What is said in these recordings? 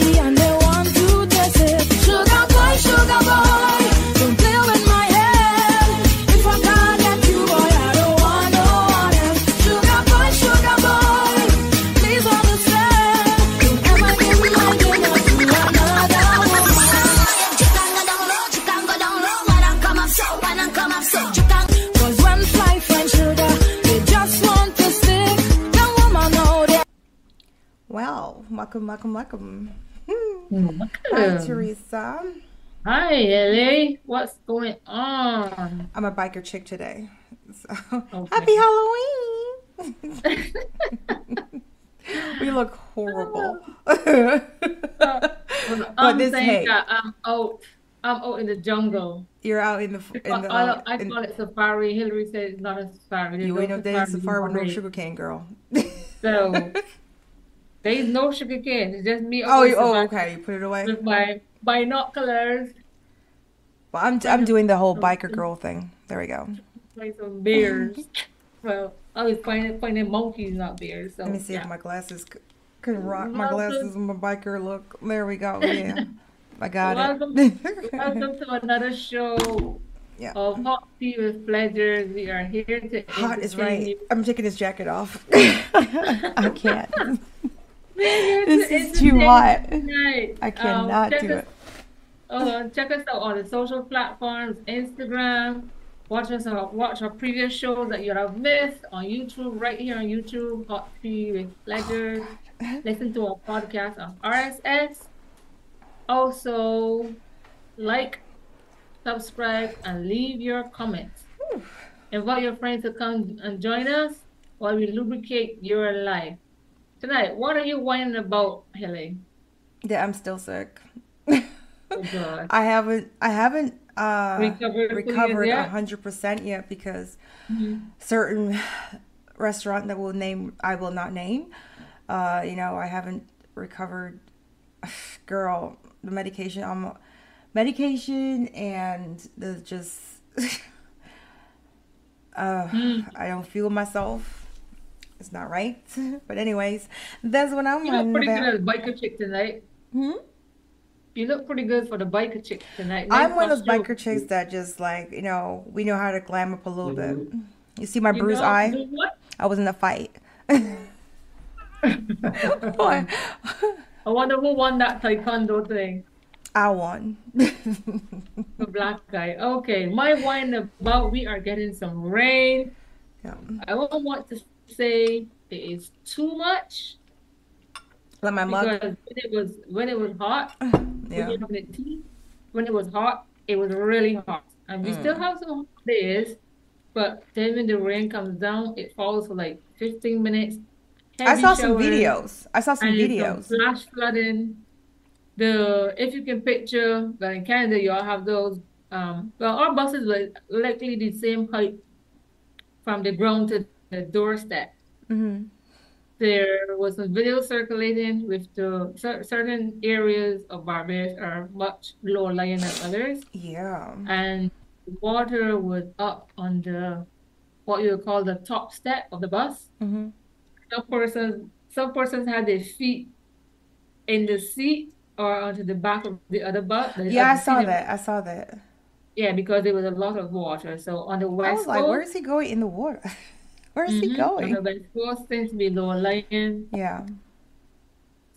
tasty and they Well, welcome, welcome, welcome. Hi, Teresa. Hi, Ellie. What's going on? I'm a biker chick today. So, Okay. happy Halloween! we look horrible. Well, but I'm this hey, that I'm out. I'm out in the jungle. you're out in the in I, the. I, I in- call it safari. Hillary said it's not a safari. There's you ain't no safari safari with no sugar cane, girl. So there's no sugar cane. It's just me. oh, you, oh, okay. You put it away. With my binoculars, Well, I'm I'm doing the whole biker girl thing. There we go. play some bears. well, I was finding finding monkeys, not bears. So Let me see yeah. if my glasses c- can rock my glasses and my biker look. There we go. Yeah, I got Welcome, it. welcome to another show Yeah. of Hot Tea with Pleasures. We are here to Hot is right. you. I'm taking this jacket off. I can't. This is too hot. I Um, cannot check do us- it. Uh, check us out on the social platforms, Instagram. Watch us on, watch our previous shows that you have missed on YouTube, right here on YouTube, Hot Tea with Pleasures. Listen to our podcast on RSS. Also, like, subscribe, and leave your comments. Invite your friends to come and join us while we lubricate your life. Tonight, what are you whining about, Haley? Yeah, I'm still sick. Oh, God. I haven't. I haven't uh, Recovered recovered a hundred percent yet because Mhm. certain restaurant that will name I will not name. Uh, you know, I haven't recovered. Girl, the medication. Medication and the just. uh, Mm. I don't feel myself. It's not right. But anyways, that's what I'm You look pretty about. good biker chick tonight. Hmm? You look pretty good for the biker chick tonight. I'm one of those biker chicks that just like, you know, we know how to glam up a little bit. You see my You bruised know, eye? what? I was in a fight. What? I wonder who won that taekwondo thing. I won. The black guy. Okay, my wine about we are getting some rain. yeah. I don't want to say it is too much Let my mug. because when it was when it was hot, Yeah. you're tea, when it was hot, it was really hot. And we Mm. still have some days, but then when the rain comes down, it falls for like 15 minutes. I saw some videos. I saw some videos. flash flooding. The if you can picture, but in Canada you all have those. Um, well, our buses were likely the same height from the ground to the doorstep. hmm There was a video circulating with the cer- certain areas of Barbados are much lower lying than others, Yeah. and water was up on the what you would call the top step of the bus. hmm Some persons, some persons had their feet in the seat or onto the back of the other bus. the Yeah, I saw that. I saw that. Yeah, because there was a lot of water. So on the west I was like, coast, where is he going in the water? Where is he mhm, on the going? west coast seems to be lower lying. Yeah.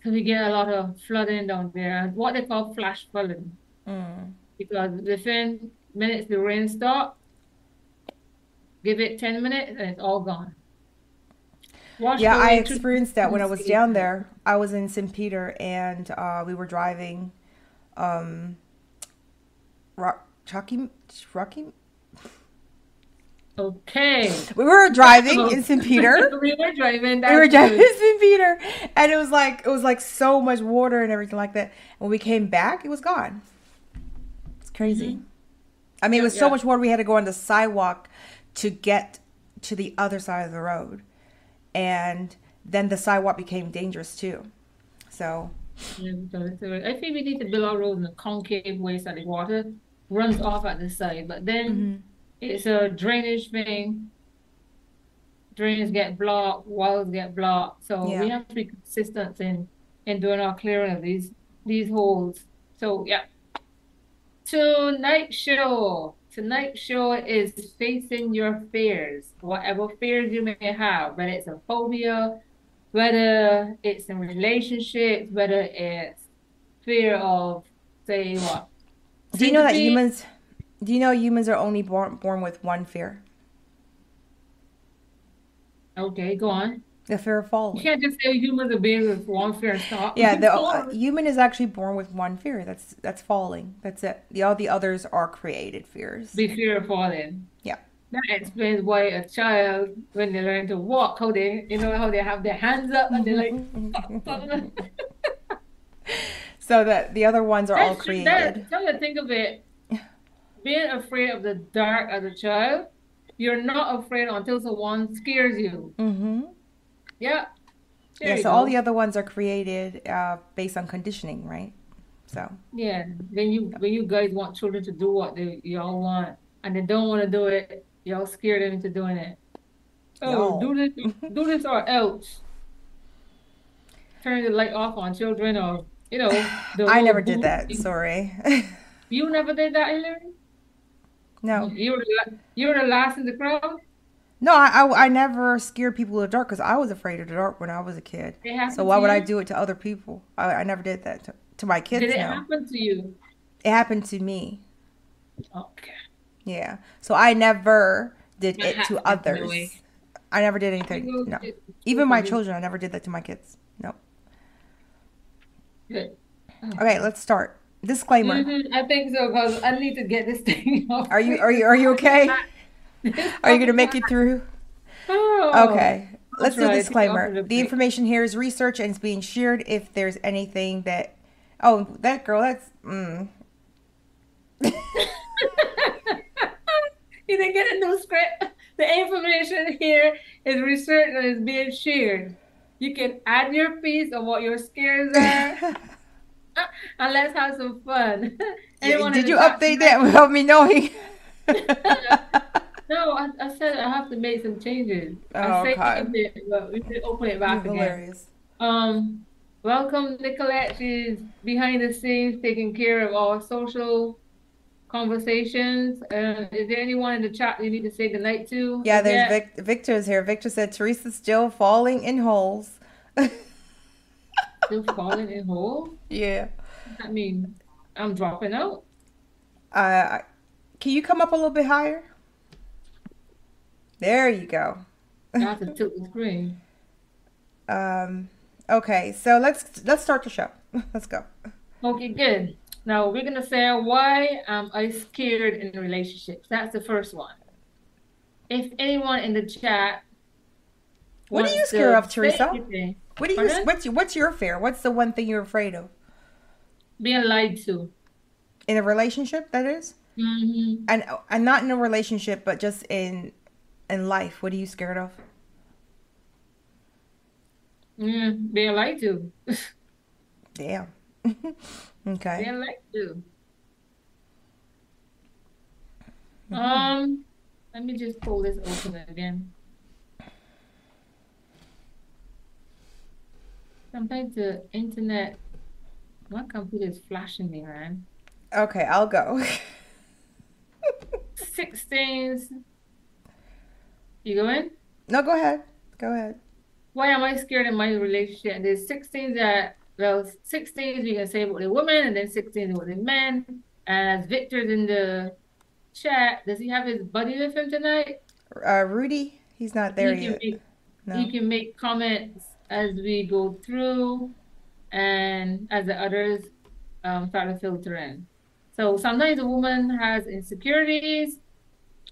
So we get a lot of flooding down there, and what they call flash flooding, Mm. because within minutes the rain stop, give it 10 minutes and it's all gone. Wash Yeah, I experienced that when I was down there. I was in St. Peter and uh, we were driving um Rock Chucky Rocky Okay. We were driving in St. Peter. we were driving. we were driving in St. Peter and it was like it was like so much water and everything like that. When we came back, it was gone. It's crazy. I mean, it Yeah, was so much water we had to go on the sidewalk to get to the other side of the road. And then the sidewalk became dangerous too. So, Yeah, because it's a- I think we need to build our road in a concave way so the water runs off at the side. But then mm-hmm. It's a drainage thing. Drains get blocked, walls get blocked. So Yeah. we have to be consistent in in doing our clearing of these these holes. So yeah. Tonight show. Tonight show is facing your fears, whatever fears you may have, whether it's a phobia, whether it's in relationships, whether it's fear of say what. Do you know that humans? Do you know humans are only born born with one fear? Okay, go on. The fear of falling. You can't just say humans are being with one fear and stop. Yeah, the uh, human is actually born with one fear. That's that's falling. That's it. The all the others are created fears. be fear of falling. Yeah. That explains why a child, when they learn to walk, how they, you know, how they have their hands up and they're like, So that the other ones are all That's. That, created. come to think of it, being afraid of the dark as a child, you're not afraid until someone scares you. Mm-hmm. Yeah. There Yeah. So all the other ones are created uh, based on conditioning, right? So Yeah. When you when you guys want children to do what they y'all want and they don't want to do it, y'all scare them into doing it. Oh, Y'all. do this, do this or else. Turn the light off on children or you know. I never did that. Sorry. You never did that, Hillary? No. You were the, you were the last in the crowd. No, I, I, I never scared people of the dark because I was afraid of the dark when I was a kid. It So why would I do it to other people? I, I never did that to, to my kids. Did it no, happen to you? it happened to me. Okay. Yeah. So I never did That it to others. I never did anything. No. Even my children, I never did that to my kids. No. Good. Okay, let's start. Disclaimer. Mhm, I think so because I need to get this thing off. Are you are you are you okay? Are you gonna make it through? Oh. Okay. Let's do a try to get off disclaimer. the The information here is research and it's being shared if there's anything that Oh, that girl, that's mm. You didn't get a new script. The information here is research and is being shared. You can add your piece of what your scares are, and let's have some fun. In Did you update that without me knowing? No, I, I said I have to make some changes. Oh, I okay. it, but we should open it back again. Hilarious. Um, welcome Nicolette. She's behind the scenes taking care of our social conversations. Uh, is there anyone in the chat you need to say goodnight to? Yeah, there's. Vic- Victor's here. Victor said Teresa's still falling in holes. Still falling in hole? yeah. I mean, I'm dropping out. Uh, can you come up a little bit higher? There you go. I have to tilt the screen. Um, okay, so let's let's start the show. Let's go. Okay, good. Now we're gonna say why am I scared in relationships? That's the first one. If anyone in the chat What are you scared of, Teresa? anything, What do you Pardon? what's your, what's your fear? What's the one thing you're afraid of Being lied to. in a relationship? That is, hmm and and not in a relationship, but just in in life. What are you scared of? Mm, being lied to. Damn. okay. Being lied to. Um, let me just pull this open again. Sometimes the internet, my computer is flashing me, man. Okay, I'll go. 16s. You going? no, go ahead. Go ahead. Why am I scared in my relationship? And there's 16s that, well, 16s we can say about the women, and then 16s about the men. As Victor's in the chat, does he have his buddy with him tonight? Uh, Rudy, he's not there he can yet. make, No. he can make comments as we go through and as the others um, start to filter in. So sometimes a woman has insecurities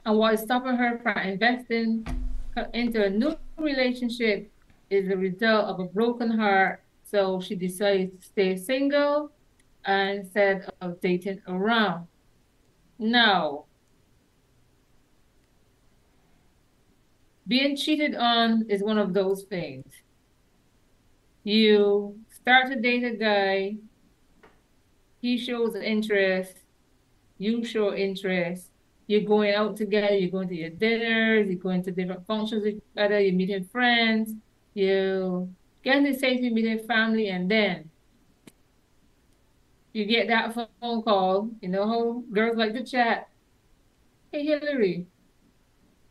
and what is stopping her from investing into a new relationship is the result of a broken heart. So she decides to stay single instead of dating around. Now, being cheated on is one of those things. You start to date a guy, he shows interest, you show interest, you're going out together, you're going to your dinners, you're going to different functions with each other, you're meeting friends, you get into safety, meeting with your family, and then you get that phone call. You know how girls like to chat. Hey, Hillary,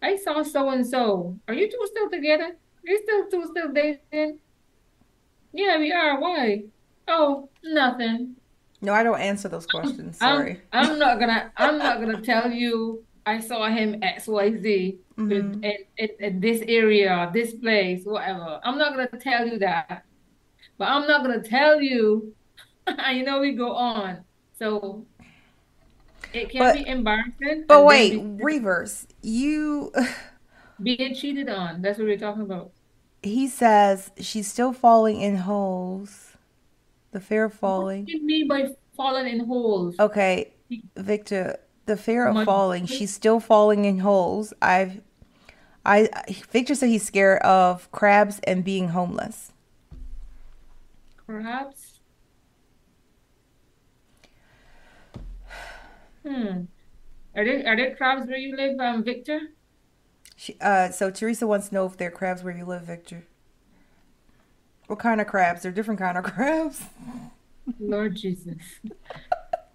I saw so and so. Are you two still together? Are you still two still dating? Yeah, we are. Why? Oh, nothing. No, I don't answer those questions. I'm, Sorry. I'm not gonna I'm not gonna tell you I saw him XYZ Mhm. in, in, in this area, this place, whatever. I'm not gonna tell you that. But I'm not gonna tell you you know we go on. So it can But- be embarrassing. But wait, be- Reavers, you. being cheated on. That's what we're talking about. He says she's still falling in holes. The fear of falling. What do you mean by falling in holes? Okay, Victor, the fear of My- falling. She's still falling in holes. I've, I, Victor said he's scared of crabs and being homeless. Perhaps. Hmm. Are there are there crabs where you live, um, Victor? She, uh, so Teresa wants to know if there are crabs where you live, Victor. What kind of crabs? They're different kind of crabs. Lord Jesus.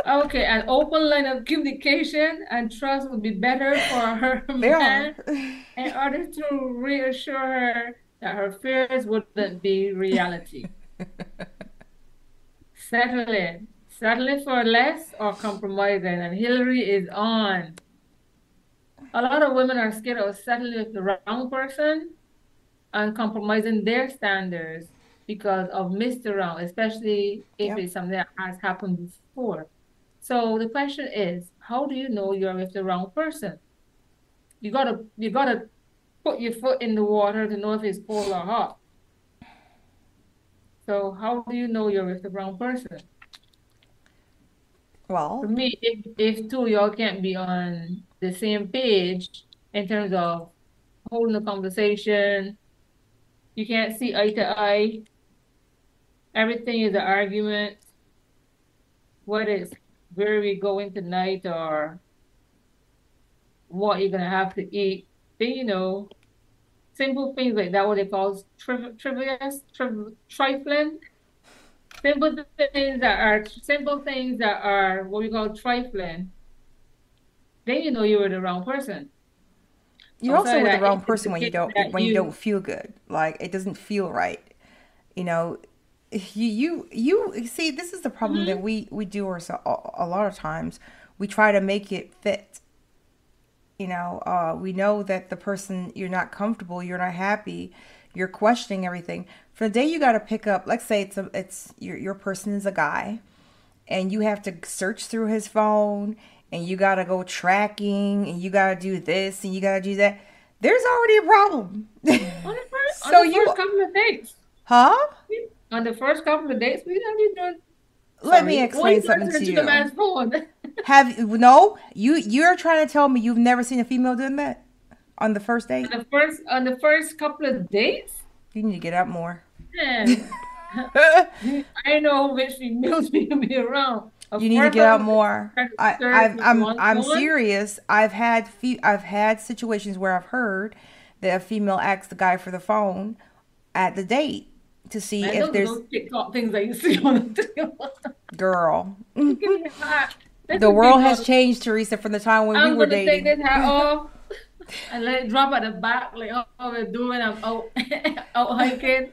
Okay, an open line of communication and trust would be better for her They man in order to reassure her that her fears wouldn't be reality. Settle it. Settle it for less or compromising. And Hillary is on. A lot of women are scared of settling with the wrong person and compromising their standards because of Mr. Wrong, especially if Yep. it's something that has happened before. So the question is, how do you know you're with the wrong person? You gotta you gotta put your foot in the water to know if it's cold or hot. So how do you know you're with the wrong person? Well, for me, if if two of y'all can't be on the same page in terms of holding a conversation, you can't see eye to eye. Everything is an argument. What is where are we going tonight or what you're gonna have to eat? Then you know, simple things like that, what they call triv trivia, triv trifling. Simple things that are simple things that are what we call trifling. Then you know you were the wrong person. you're also Outside with the wrong person when you don't when you you- don't feel good. Like it doesn't feel right. You know, you you you see this is the problem that we we do ourselves a, a lot of times. We try to make it fit. You know, uh, we know that the person you're not comfortable, you're not happy, you're questioning everything. For the day you got to pick up, let's say it's a, it's your your person is a guy, and you have to search through his phone and you got to go tracking and you got to do this and you got to do that there's already a problem On the first, So on the you- first couple of dates. huh On the first couple of dates, we don't be doing. let me explain Well, something to the you man's phone. have no you you're trying to tell me you've never seen a female doing that on the first date On the first on the first couple of dates, you need to get out more man, I know which females be be around. You need to get out more I, I've, I'm I'm serious I've had fe- I've had situations where I've heard that a female asks the guy for the phone at the date to see Man, if those there's those TikTok things that you see on the table. girl Give me a hat. This the world has changed Teresa from the time when I'm we were gonna take dating this hat off and let it drop at the back like how we're doing. I'm out out hiking.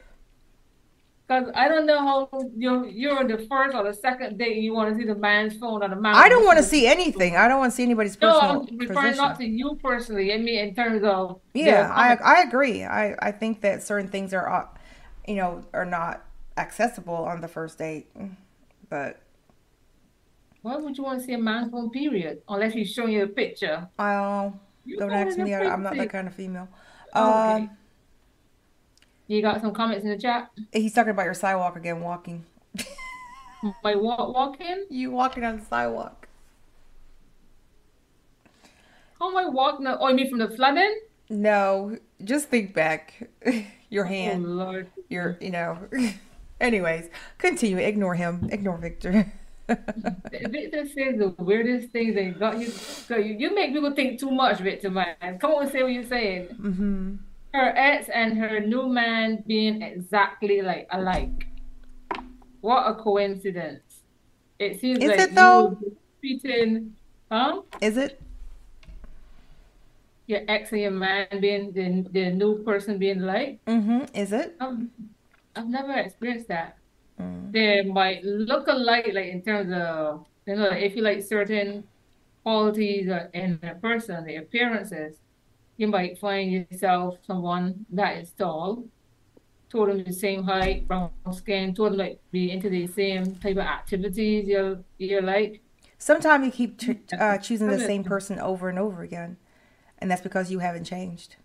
Cause I don't know how you're you're on the first or the second date and you want to see the man's phone or the man. I don't want to see anything. I don't want to see anybody's No, personal I'm referring not to you personally. I mean in terms of Yeah, I. I agree. I I think that certain things are, uh, you know, are not accessible on the first date. But Why would you want to see a man's phone? Period, unless he's showing you a picture. I don't. You Don't ask me. I'm not that kind of female. Oh, okay. Um, You got some comments in the chat. he's talking about your sidewalk again. Walking. My walk walking. You walking on the sidewalk. How am I walking? Oh, you mean from the flooding? No, just think back. Your Oh hand. Lord. Your, you know. Anyways, continue. Ignore him. Ignore Victor. Victor says the weirdest things they got you. So you, you make people think too much, Victor, man. Come on, say what you're saying. hmm Her ex and her new man being exactly like alike. What a coincidence. it seems Is like it though? treating, huh? Is it? Your ex and your man being the the new person being like. Mm-hmm. Is it? Um, I've never experienced that. Mm. They might look alike, like in terms of you know, if you like certain qualities in a person, the appearances, you might find yourself someone that is tall, them the same height, brown skin, them like be into the same type of activities you're you're like. Sometimes you keep ch- uh, choosing the same person over and over again, and that's because you haven't changed.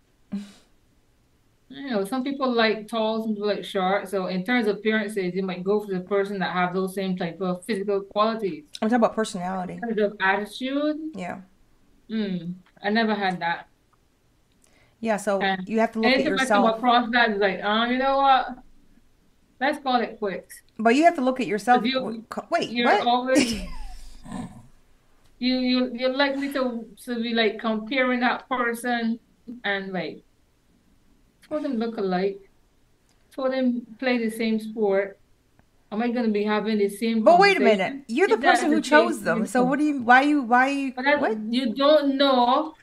You know, some people like tall, some people like short. So in terms of appearances, you might go for the person that have those same type of physical qualities. I'm talking about personality. In terms of attitude, Yeah. mm, I never had that. Yeah. So And you have to look at Anytime I come across that, it's like, um, you know what? Let's call it quits. but you have to look at yourself. You- Wait, You're what? always you you you're likely to to be like comparing that person and like for them look alike, for them play the same sport. Am I gonna be having the same But wait a minute. You're the person who chose them. So what do you? Why you? Why you? What? you don't know,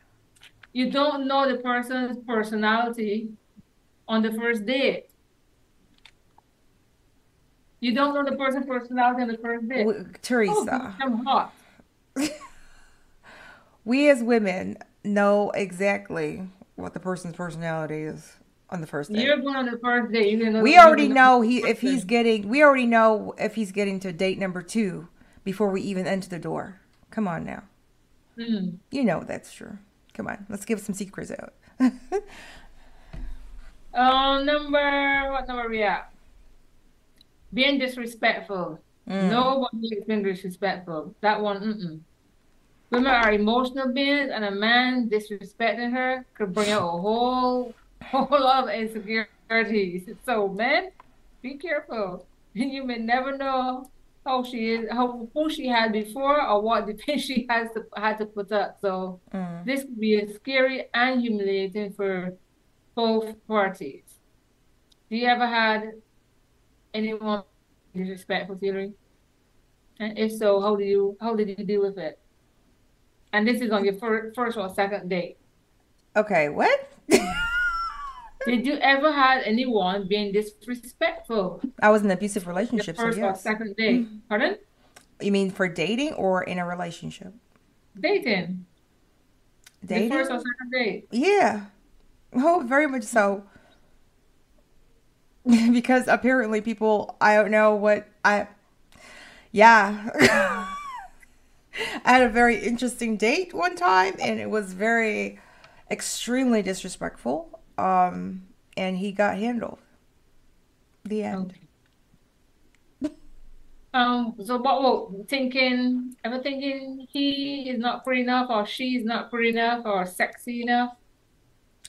you don't know the person's personality on the first date. You don't know the person's personality on the first date. W- Oh, Teresa, I'm hot. we as women know exactly what the person's personality is on the first date. You're going on the first date. We already know he if he's getting. We already know if he's getting to date number two before we even enter the door. Come on now, Mm. you know that's true. Come on, let's give some secrets out. Um, number what number we at? Being disrespectful. Mm. Nobody is being disrespectful. That one, mm-mm. Women are emotional beings, and a man disrespecting her could bring out a whole, whole lot of insecurities. So, men, be careful. You may never know how she is, how who she had before, or what defense she has to had to put up. So, Mm. this could be scary and humiliating for both parties. Do you ever had anyone disrespectful to you? And if so, how do you how did you deal with it? And this is on your fir- first or second date. Okay, what? Did you ever had anyone being disrespectful I was in an abusive your relationship, so first or yes. second date? Mm-hmm. Pardon? You mean for dating or in a relationship? Dating. Dating? The first or second date. Yeah. Oh, very much so. because apparently people, I don't know what I, yeah. I had a very interesting date one time and it was very extremely disrespectful. Um, and he got handled. The end. Okay. Um, so what well, thinking ever thinking he is not pretty enough or she is not pretty enough or sexy enough?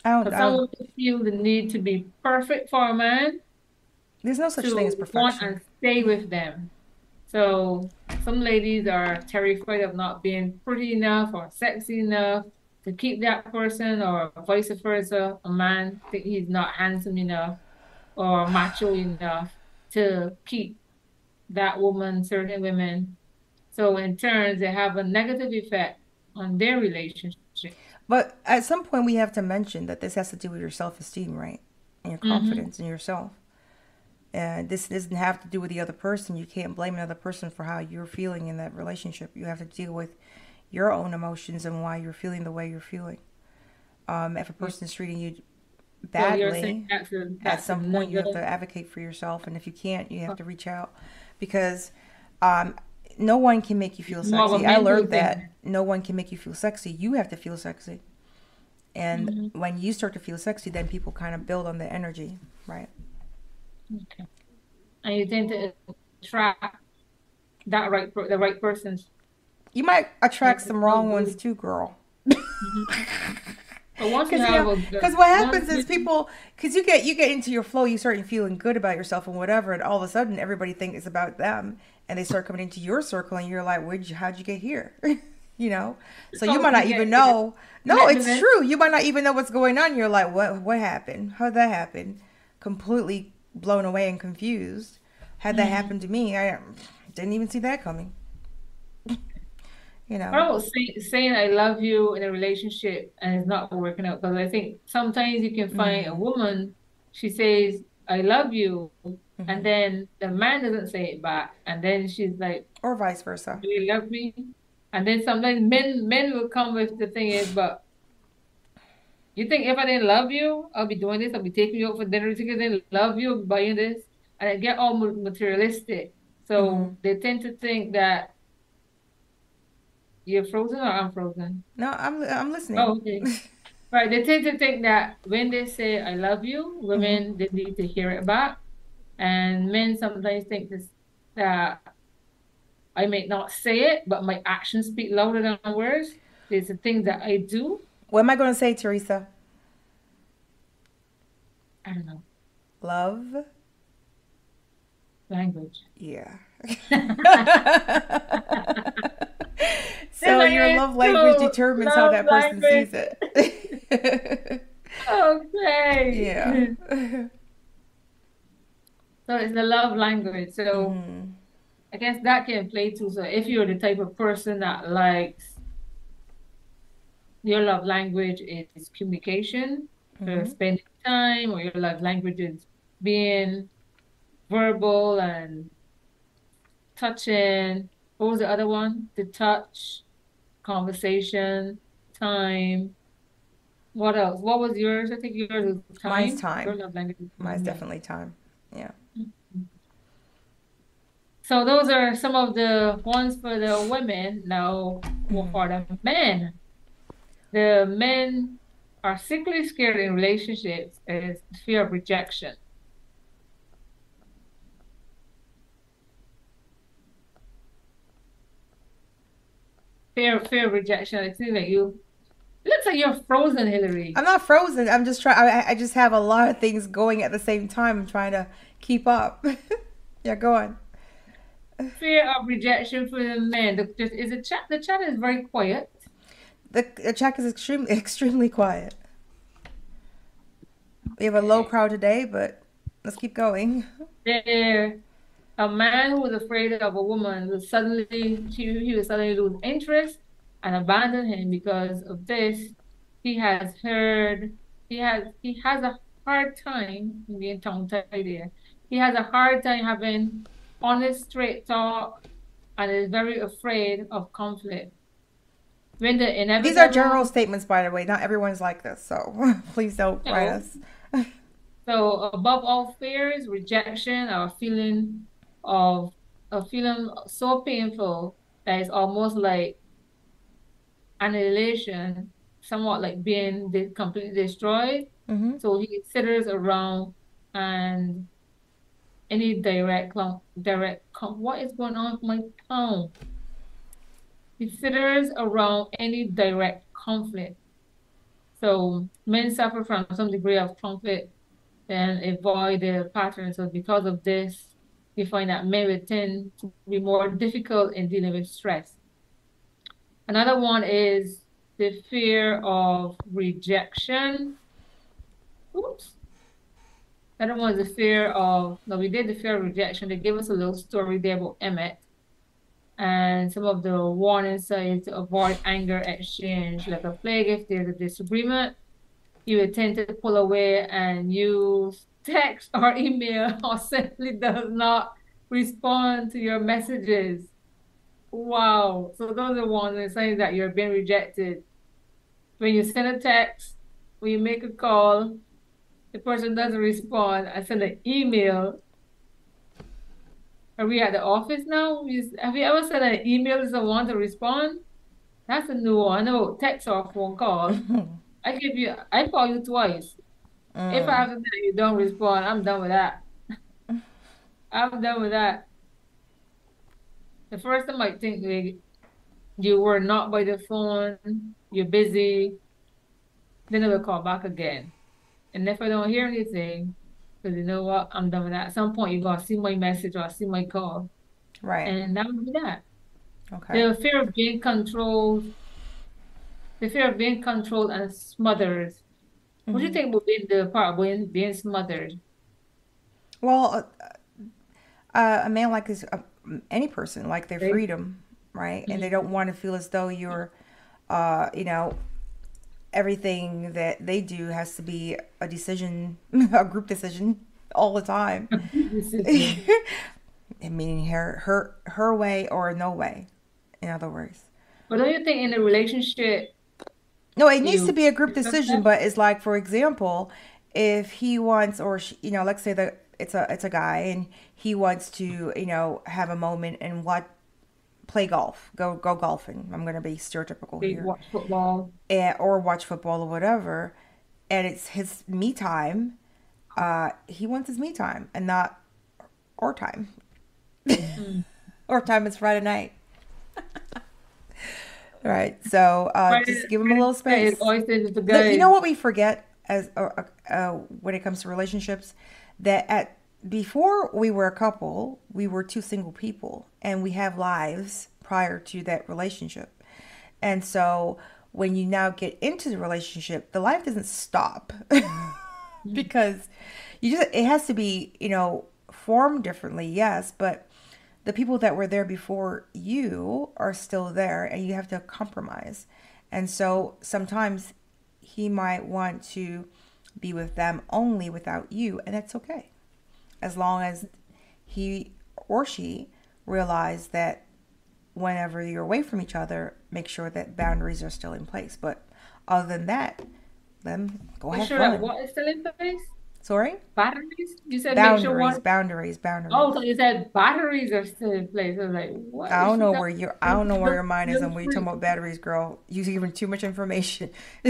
I don't, I some don't, feel the need to be perfect for a man there's no such thing as perfection. want and stay with them. So some ladies are terrified of not being pretty enough or sexy enough to keep that person, or vice versa. A man think he's not handsome enough or macho enough to keep that woman, certain women. So in turn, they have a negative effect on their relationship. But at some point, we have to mention that this has to do with your self esteem, right? And your mm-hmm. confidence in yourself. And this doesn't have to do with the other person. You can't blame another person for how you're feeling in that relationship. You have to deal with your own emotions and why you're feeling the way you're feeling. Um, if a person is treating you badly, saying that's a, at some point you have to advocate for yourself. And if you can't, you have to reach out because um, no one can make you feel sexy. I learned that no one can make you feel sexy. You have to feel sexy. And Mm-hmm. when you start to feel sexy, then people kind of build on the energy, right? Okay. And you tend to attract that right, the right persons. You might attract some wrong ones too, girl. But once you Because have a good- what happens is people, because you get you get into your flow, you start feeling good about yourself and whatever, and all of a sudden everybody thinks it's about them, and they start coming into your circle, and you're like, "Where'd you? How'd you get here?" you know. So you might not even know. No, it's then- true. You might not even know what's going on. You're like, "What? What happened? How'd that happen?" Completely blown away and confused. Had Mm-hmm. that happened to me, I didn't even see that coming. You know. About say, saying I love you in a relationship and it's not working out? Because I think sometimes you can find mm-hmm. a woman, she says, I love you, and mm-hmm. then the man doesn't say it back. And then she's like, Or vice versa. Do you love me? And then sometimes men men will come with the thing is, but you think if I didn't love you, I'll be doing this, I'll be taking you out for dinner. Because I didn't love you, I'll be buying this. And i get all materialistic. So mm-hmm. they tend to think that you're frozen or I'm frozen. No, I'm I'm listening. Oh, okay. Right, they tend to think that when they say I love you, women mm-hmm. they need to hear it back. And men sometimes think this that I may not say it, but my actions speak louder than words. There's the things that I do. What am I going to say, Teresa? I don't know. Love. Language. Yeah. so your love language So, determines how that person language. sees it. Okay. yeah. So it's the love language. So Mhm. I guess that can play too. So if you're the type of person that likes your love language is communication, or spending time, or your love language is being verbal and touching. What was the other one? The touch, conversation, time. What else? What was yours? I think yours was time. Mine's time. Your love language is Mine's mm-hmm. definitely time. Yeah. Mm-hmm. So those are some of the ones for the women. Now for mm-hmm. the men, the men are sickly scared in relationships is fear of rejection. Fear, fear of rejection. It seems like you. It looks like you're frozen, Hillary. I'm not frozen. I'm just trying. I, I just have a lot of things going at the same time. I'm trying to keep up. yeah, go on. Fear of rejection for the men. The, the, is the chat? The chat is very quiet. The, the chat is extremely extremely quiet. We have a low crowd today, but let's keep going. there a man who was afraid of a woman suddenly he, he will suddenly lose interest and abandon him because of this he has heard he has he has a hard time being tongue tied there he has a hard time having honest straight talk and is very afraid of conflict when the inevitable These are general statements, by the way. Not everyone's like this, so please don't write us. So above all fears, rejection, or feeling of a feeling so painful that it's almost like annihilation, somewhat like being de- completely destroyed. hmm So he considers around and any direct direct what is going on with my tongue? He considers around any direct conflict. So men suffer from some degree of conflict and avoid the pattern. So because of this, we find that men will tend to be more difficult in dealing with stress. Another one is the fear of rejection. Oops. Another one is the fear of, no, we did the fear of rejection. They gave us a little story there about Emmett and some of the warning signs to avoid anger exchange. Like a plague, if there's a disagreement, you would tend to pull away and use text or email or simply does not respond to your messages. Wow. So those are warning signs that you're being rejected. When you send a text, when you make a call, the person doesn't respond. I send an email. Are we at the office now? Have you ever sent an email to someone to respond? That's a new one. No, text or phone call. I give you, I call you twice. If I have to tell you don't respond, I'm done with that. I'm done with that. The first time I think like, you were not by the phone, you're busy, then I will call back again. And if I don't hear anything, because you know what, I'm done with that. At some point, you're going to see my message or see my call. Right. And that would be that. Okay. The fear of being controlled, the fear of being controlled and smothered. What do you think about being the part of being, smothered? Well, uh, uh, a man like this, uh, any person like their freedom. right? And they don't want to feel as though you're, uh, you know, everything that they do has to be a decision, a group decision all the time. Meaning her, her, her way or no way. In other words. But don't you think in a relationship, No, it needs to be a group decision, but it's like, for example, if he wants, or she, you know, let's say that it's a it's a guy and he wants to, you know, have a moment and what play golf, go go golfing. I'm gonna be stereotypical here, watch football? and, or watch football or whatever, and it's his me time. Uh, he wants his me time and not our time. our time is Friday night. Right. So uh, just give them a little space. Always says it's the Look, you know what we forget as uh, uh, uh, when it comes to relationships that at before we were a couple, we were two single people, and we have lives prior to that relationship. And so when you now get into the relationship, the life doesn't stop because you just it has to be you know formed differently, yes, but the people that were there before you are still there and you have to compromise. And so sometimes he might want to be with them only without you, and that's okay. As long as he or she realize that whenever you're away from each other, make sure that boundaries are still in place. But other than that, then go ahead. Make sure that what is still in place? Sorry? Batteries? You said make sure Boundaries, what? boundaries, boundaries. Oh, so you said batteries are still in place. I was like, what? I don't know that? where your I don't know where your mind is and you're talking about batteries, girl. You're giving too much information.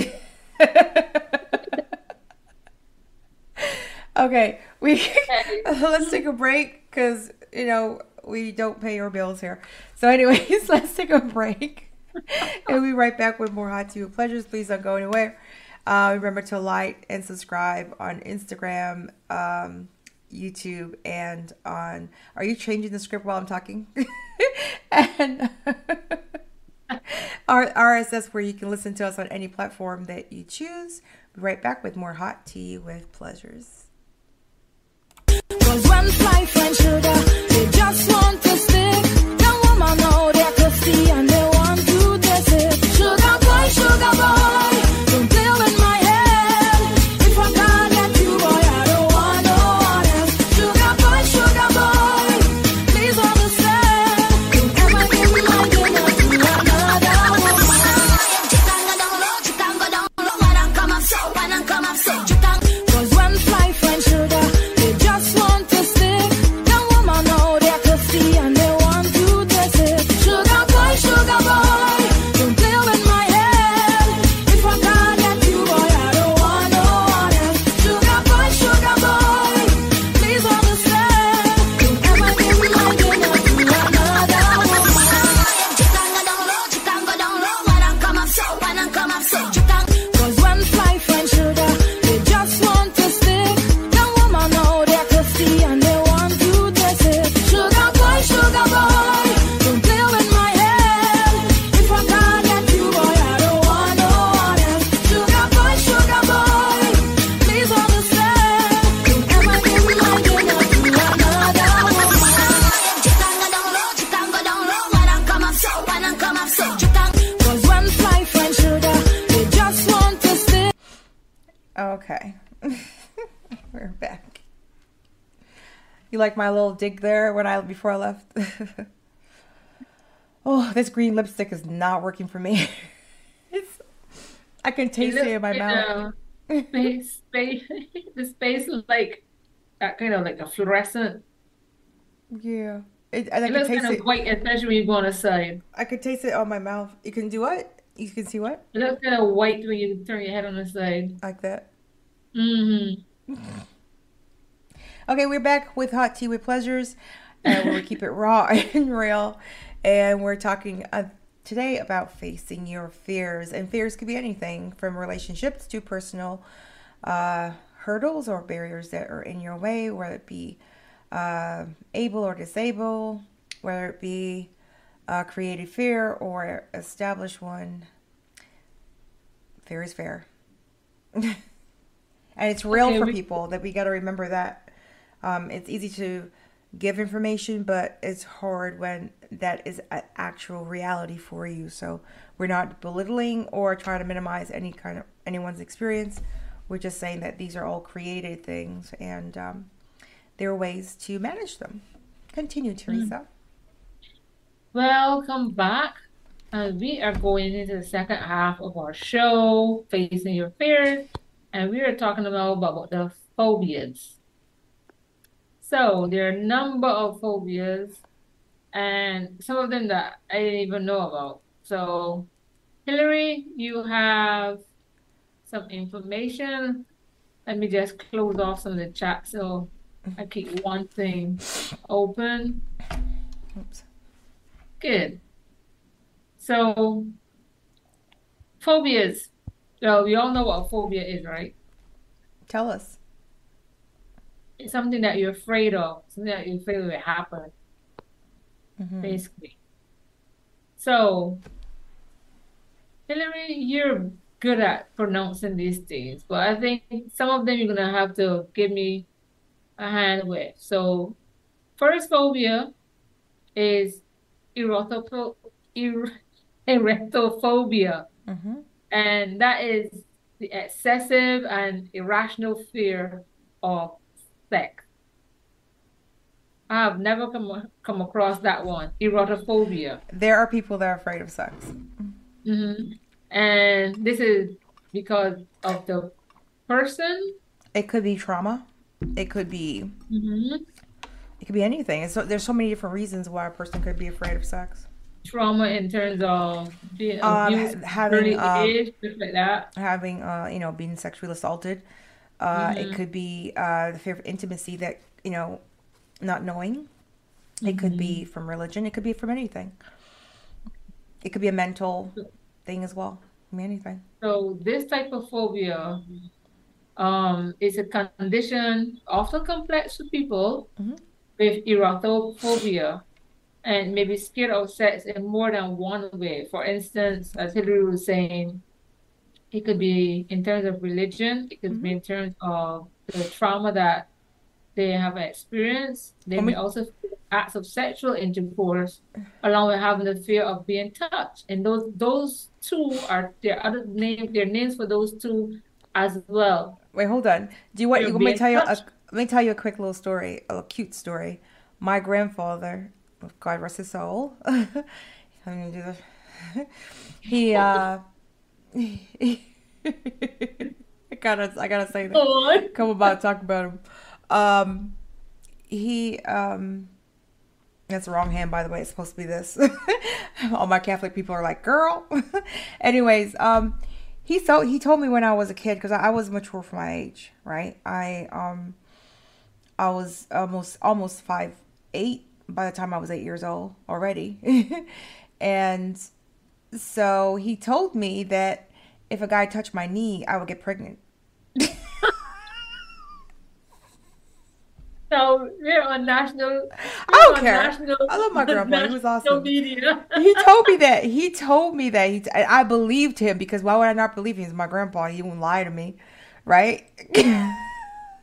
okay, we let's take a break because you know we don't pay your bills here. So, anyways, let's take a break, and we'll be right back with more hot tea with pleasures. Please don't go anywhere. Uh, remember to like and subscribe on Instagram, um, YouTube, and on. Are you changing the script while I'm talking? and our RSS, where you can listen to us on any platform that you choose. Be right back with more hot tea with pleasures. Cause like my little dig there when I before I left? oh, this green lipstick is not working for me. it's I can taste it in my mouth. uh, Space, space, the space like that kind of like a fluorescent. Yeah. It, and It looks taste kind of it. white, especially when you go on the side. I could taste it on my mouth. You can do what? You can see what? It looks kind of white when you turn your head on the side. Like that. Mm-hmm. Okay, we're back with Hot Tea with Pleasures, uh, where we keep it raw and real. And we're talking uh, today about facing your fears. And fears could be anything from relationships to personal uh, hurdles or barriers that are in your way, whether it be uh, able or disabled, whether it be a created fear or established one. Fear is fair. and it's real Okay, for we- people that we got to remember that um, it's easy to give information, but it's hard when that is an actual reality for you. So we're not belittling or trying to minimize any kind of anyone's experience. We're just saying that these are all created things and um, there are ways to manage them. Continue, Teresa. Welcome back. Uh, we are going into the second half of our show, Facing Your Fears, and we are talking about, about the phobias. So there are a number of phobias, and some of them that I didn't even know about. So, Hillary, you have some information. Let me just close off some of the chat so I keep one thing open. Oops. Good. So, phobias. Well, we all know what a phobia is, right? Tell us. Something that you're afraid of, something that you're afraid will happen, Mhm. basically. So, Hillary, you're good at pronouncing these things, but I think some of them you're gonna have to give me a hand with. So, first phobia is erotopho- er- erectophobia. hmm And that is the excessive and irrational fear of sex. I have never come come across that one, erotophobia. There are people that are afraid of sex. Mm-hmm. And this is because of the person. It could be trauma. It could be Mm-hmm. it could be anything. It's so, there's so many different reasons why a person could be afraid of sex. Trauma in terms of being Um, abused, ha- having, um, age, stuff like that. Having uh, you know, being sexually assaulted. Uh, it Mhm. could be uh, the fear of intimacy that you know, not knowing. It could be from religion. It could be from anything. It could be a mental thing as well. I mean, anything. So this type of phobia um, is a condition often complex to people Mhm. with erotophobia and maybe scared of sex in more than one way. For instance, as Hillary was saying, it could be in terms of religion, it could be in terms of the trauma that they have experienced. They may we- also feel acts of sexual intercourse, along with having the fear of being touched. And those those two are their other name their names for those two as well. Wait, hold on. Do you want You're me tell you a, let me tell you a quick little story, a cute story. My grandfather, God rest his soul. Let me do this. He uh I gotta I gotta say that. Come about talk about him. Um he um that's the wrong hand by the way, it's supposed to be this. All my Catholic people are like, girl. Anyways, um he so he told me when I was a kid because I, I was mature for my age, right? I um I was almost almost five eight by the time I was eight years old already, and so he told me that if a guy touched my knee, I would get pregnant. So we're on national. I we're don't care. National, I love my grandpa. He was awesome. media. He told me that. He told me that. He, I I believed him because why would I not believe him? He's my grandpa. He won't lie to me, right?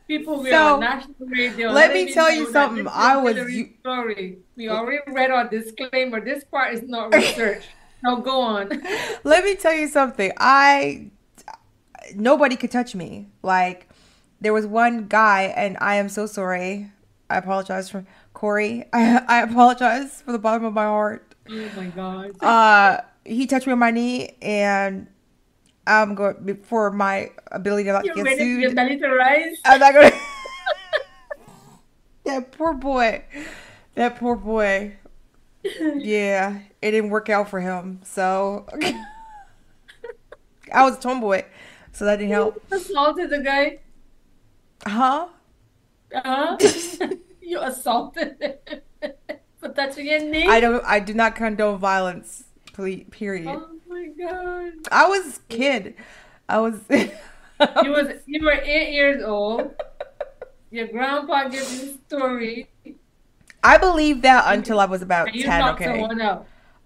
People, we're So, on national radio. let letting me tell you something. I was story. We already read our disclaimer. This part is not research. Now go on. Let me tell you something. I nobody could touch me. Like there was one guy, and I am so sorry. I apologize for Corey. I, I apologize for the bottom of my heart. Oh my god. Uh, he touched me on my knee, and I'm going for my ability to not You're get ready for your sued. belly to rise. I'm not gonna. that poor boy. That poor boy. Yeah, it didn't work out for him. So I was a tomboy, so that didn't help. assaulted the guy. Huh? Uh-huh. you assaulted him for touching your knee. I don't. I do not condone violence. Period. Oh my god. I was a kid. I was. You was you were eight years old. Your grandpa gives you a story I believed that until I was about you ten. Okay.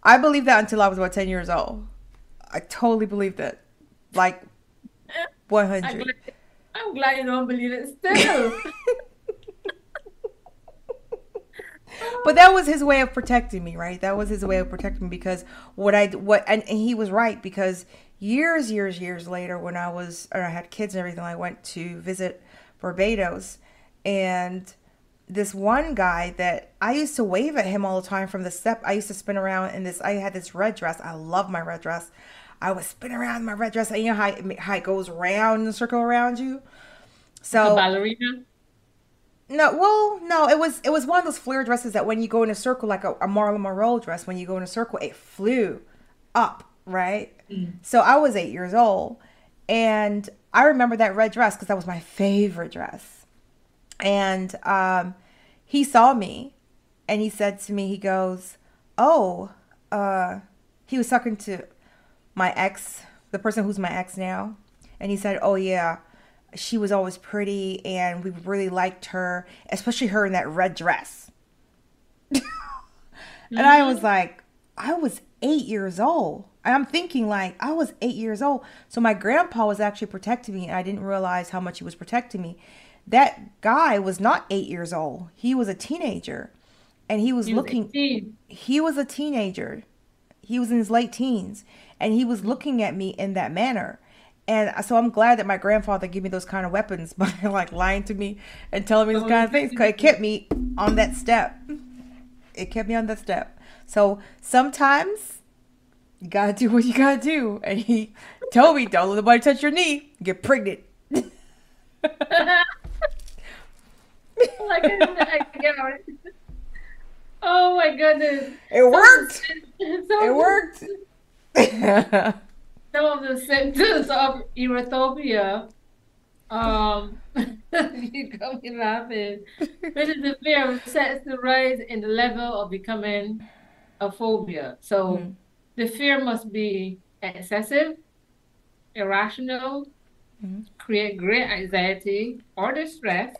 I believed that until I was about ten years old. I totally believed it. Like I'm hundred. I'm glad you don't believe it still. but that was his way of protecting me, right? That was his way of protecting me because what I what and, and he was right because years, years, years later, when I was or I had kids and everything, I went to visit Barbados, and this one guy that I used to wave at him all the time from the step. I used to spin around in this. I had this red dress. I love my red dress. I would spin around in my red dress. And you know how it, how it goes round in a circle around you. So A ballerina. no, well, no, it was it was one of those flare dresses that when you go in a circle, like a, a Marilyn Monroe dress, when you go in a circle, it flew up, right? Mm. So I was eight years old, and I remember that red dress because that was my favorite dress. And um, he saw me, and he said to me, he goes, "Oh, uh," he was talking to my ex, the person who's my ex now, and he said, "Oh yeah." She was always pretty, and we really liked her, especially her in that red dress. And I was like, I was eight years old. And I'm thinking, like, I was eight years old. So my grandpa was actually protecting me, and I didn't realize how much he was protecting me. That guy was not eight years old, he was a teenager. And he was He was looking, 18. he was a teenager. He was in his late teens, and he was looking at me in that manner. And so I'm glad that my grandfather gave me those kind of weapons by like lying to me and telling me those oh, kind of things because it kept me on that step. It kept me on that step. So sometimes you gotta do what you gotta do. And he told me, don't let nobody touch your knee, get pregnant. Like, I get it. Oh my goodness. It worked. Some- It worked. Some of the symptoms of erythropia, um, you got me laughing, which is the fear of sets to rise in the level of becoming a phobia. So Mhm. the fear must be excessive, irrational, Mhm. create great anxiety or distress,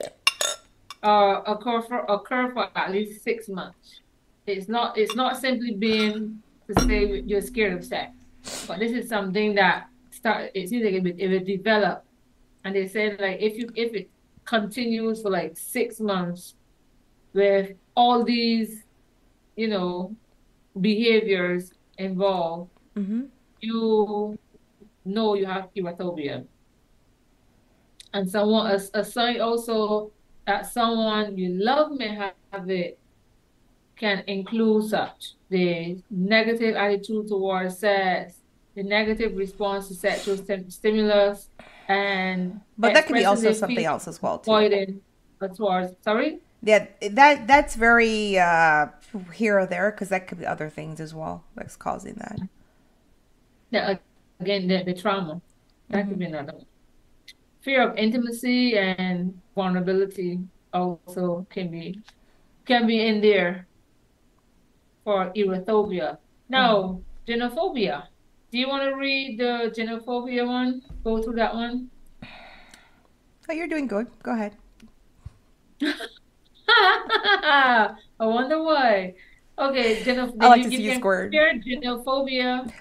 or occur for occur for at least six months. It's not it's not simply being to say you're scared of sex, but this is something that start. It seems like it will, it will develop, and they say like if you if it continues for like six months, with all these, you know, behaviors involved, hmm you know you have erythropia. And someone, a, a sign also that someone you love may have it can include such the negative attitude towards sex, the negative response to sexual stim- stimulus, and But that could be also something else as well too. towards sorry. Yeah, that that's very uh, here or there because that could be other things as well that's causing that. Yeah, again, the, the trauma. That could be another one. Fear of intimacy and vulnerability also can be can be in there for erythropia. Now, genophobia. Do you want to read the genophobia one? Go through that one. Oh, you're doing good. Go ahead. I wonder why. Okay, genoph- I like you, to see you can squirt. genophobia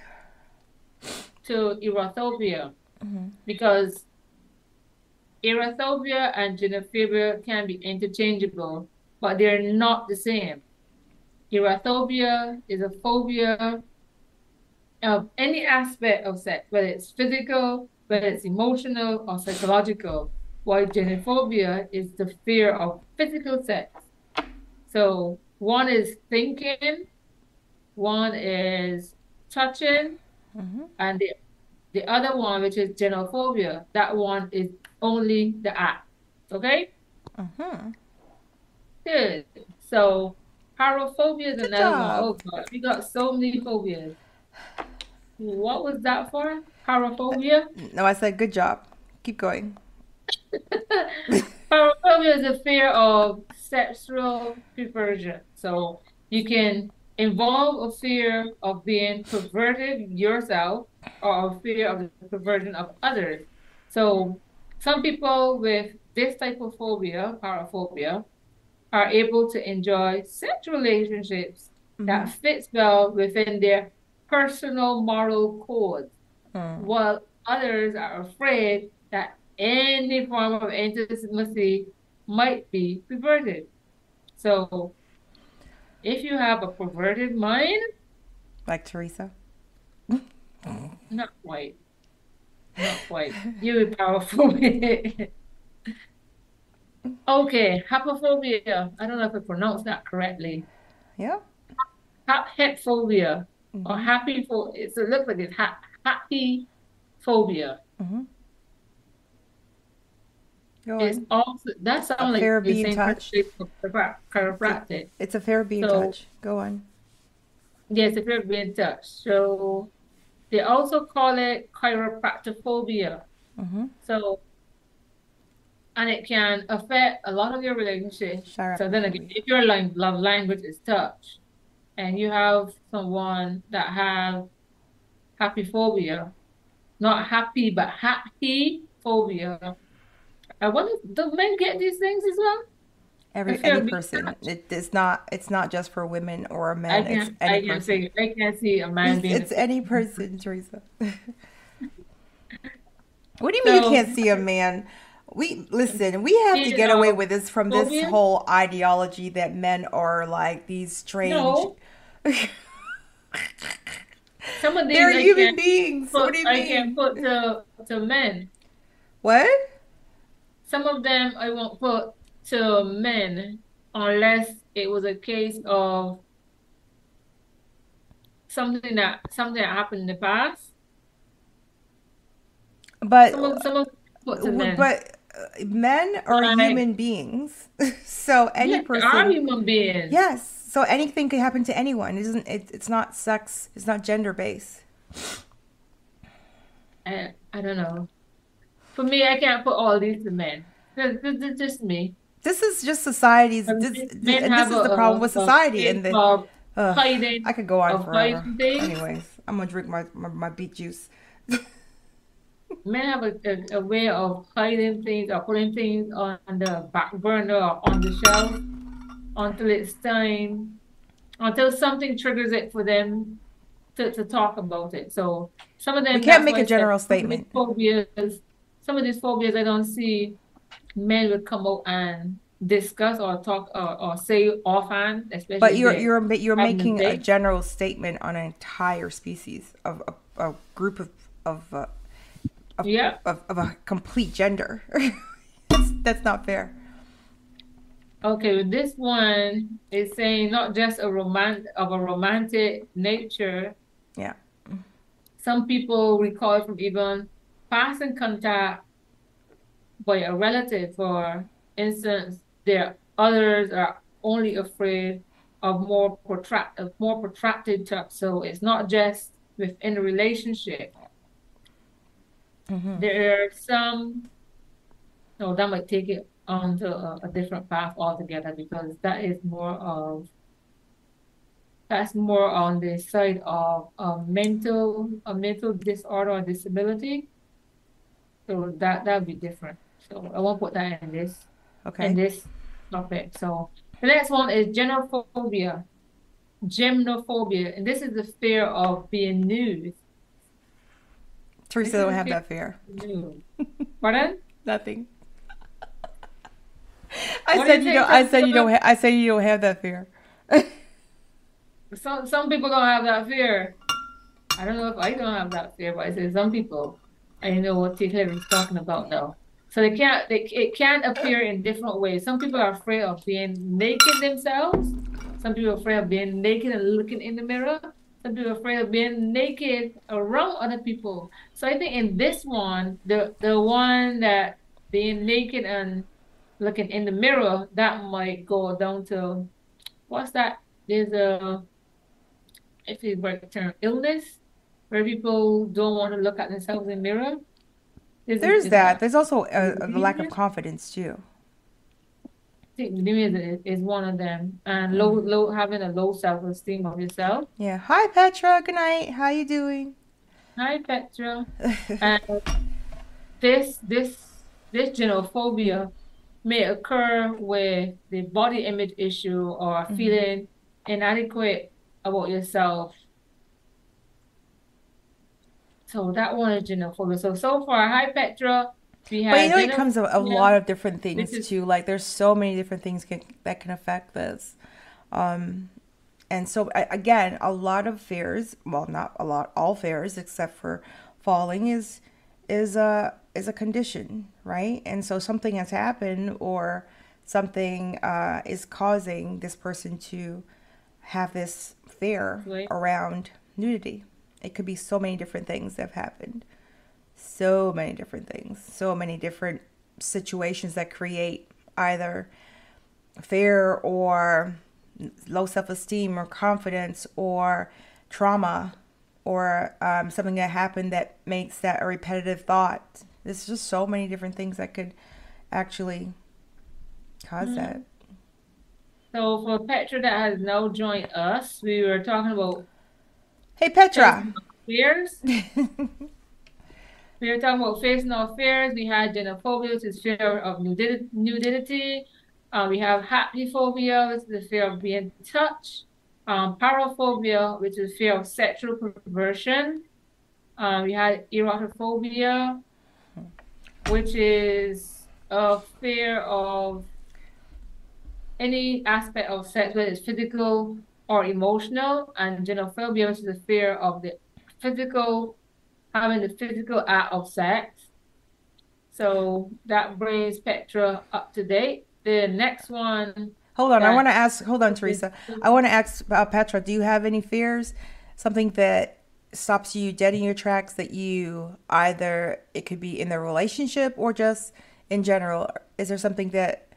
to Mm-hmm. because erythropia and genophobia can be interchangeable, but they're not the same. Erythropia is a phobia of any aspect of sex, whether it's physical, whether it's emotional or psychological, while genophobia is the fear of physical sex. So one is thinking, one is touching, Mhm. and the the other one, which is genophobia, that one is only the act. Okay? Mhm. Good. So paraphobia is Good another job. one. Oh God, we got so many phobias. What was that for? Paraphobia? No, I said good job. Keep going. Paraphobia is a fear of sexual perversion. So you can involve a fear of being perverted yourself or a fear of the perversion of others. So some people with this type of phobia, paraphobia, are able to enjoy sexual relationships that fits well within their personal moral code Mm. while others are afraid that any form of intimacy might be perverted. So if you have a perverted mind, Like Teresa. not quite, not quite. You're powerful. Okay, hapophobia. I don't know if I pronounced that correctly. Yeah. Ha hetphobia Mm-hmm. or happy it's, it looks like it's ha happy phobia. Mm-hmm. Go It's on. also that sounds like the being same touched. person for chiro- chiropractic. It's a fair being So- touch. Go on. Yes, if you're being touched. So they also call it chiropractophobia. Mm-hmm. So and it can affect a lot of your relationships. Up. So then again, if your love language is touch, and you have someone that have happy phobia, not happy but happy phobia. I wonder, do men get these things as well? Every I any person. It, it's not. It's not just for women or men. It's can't, I any can't person. I can't see a man It's, being. it's any person, Teresa. what do you mean you can't see a man? We listen. We have to get away with this from this phobia? whole ideology that men are like these strange. No. Some of these They're I human beings. put, What do you mean I can't put to to men. What? Some of them I won't put to men unless it was a case of something that something that happened in the past. But Some of some of men. but uh, men are human beings. so any Yes, they are human beings. Yes. So anything could happen to anyone. It isn't. It, it's not sex. It's not gender based. I, I don't know. For me, I can't put all these to men. This is just me. This is just society's. This, this, is the a- problem with a- a society. And thing the of ugh, hiding I could go on forever. Anyways, I'm gonna drink my my, my beet juice. Men have a, a, a way of hiding things or putting things on the back burner or on the shelf until it's time, until something triggers it for them to, to talk about it. So some of them We can't make a general some of these statement. Phobias, some of these phobias I don't see men would come out and discuss or talk or, or say offhand, especially But you're you're you're making a general statement on an entire species of a, a group of of, uh, of, Yeah. of of a complete gender. that's, that's not fair. Okay, well, this one is saying not just a romant of a romantic nature. Yeah. Some people recall from even passing contact by a relative, for instance, there others are only afraid of more protract of more protracted touch. So it's not just within a relationship. Mhm. There are some no, that might take it onto a, a different path altogether because that is more of that's more on the side of a mental a mental disorder or disability. So that that would be different. So I won't put that in this Okay. in this topic. So the next one is genophobia. Gymnophobia, and this is the fear of being nude. Teresa don't have that fear. Nude. Pardon? Nothing. I What said did you you don't. I said you don't. Ha- I said you don't have that fear. Some some people don't have that fear. I don't know if I don't have that fear, but I say some people. I know what T. Claire is talking about now. So they can't. They it can appear in different ways. Some people are afraid of being naked themselves. Some people are afraid of being naked and looking in the mirror. Some people are afraid of being naked around other people. So I think in this one, the the one that being naked and looking in the mirror, that might go down to what's that? There's a if you the term illness, where people don't want to look at themselves in the mirror. There's is that. There's also a, a lack of confidence too. Bulimia is, is one of them, and low, low having a low self-esteem of yourself. Yeah. Hi Petra. Good night. How you doing? Hi, Petra. And this this this genophobia may occur with the body image issue or Mm-hmm. feeling inadequate about yourself. So that one is genophobia. So so far, hi Petra. We But you have know, it comes of a genophobia. lot of different things is- too. Like there's so many different things can, that can affect this. Um, And so again, a lot of fears, well, not a lot, all fears except for falling is is a is a condition, right? And so something has happened or something uh, is causing this person to have this fear Right. around nudity. It could be so many different things that have happened. So many different things. So many different situations that create either fear or low self esteem or confidence or trauma or um, something that happened that makes that a repetitive thought. There's just so many different things that could actually cause that. So for Petra that has now joined us, we were talking about Hey, Petra. fears. We were talking about facing our fears. We had genophobia, which is fear of nudity. nudity. Uh, we have haplophobia, which is the fear of being touched. Um, paraphobia, which is fear of sexual perversion. Um, we had erotophobia, which is a fear of any aspect of sex, whether it's physical or emotional, and genophobia, which is the fear of the physical, having the physical act of sex. So that brings Petra up to date. The next one, Hold on. I want to ask, hold on, Teresa. I want to ask uh, Petra, do you have any fears? Something that stops you dead in your tracks that you either, it could be in the relationship or just in general? Is there something that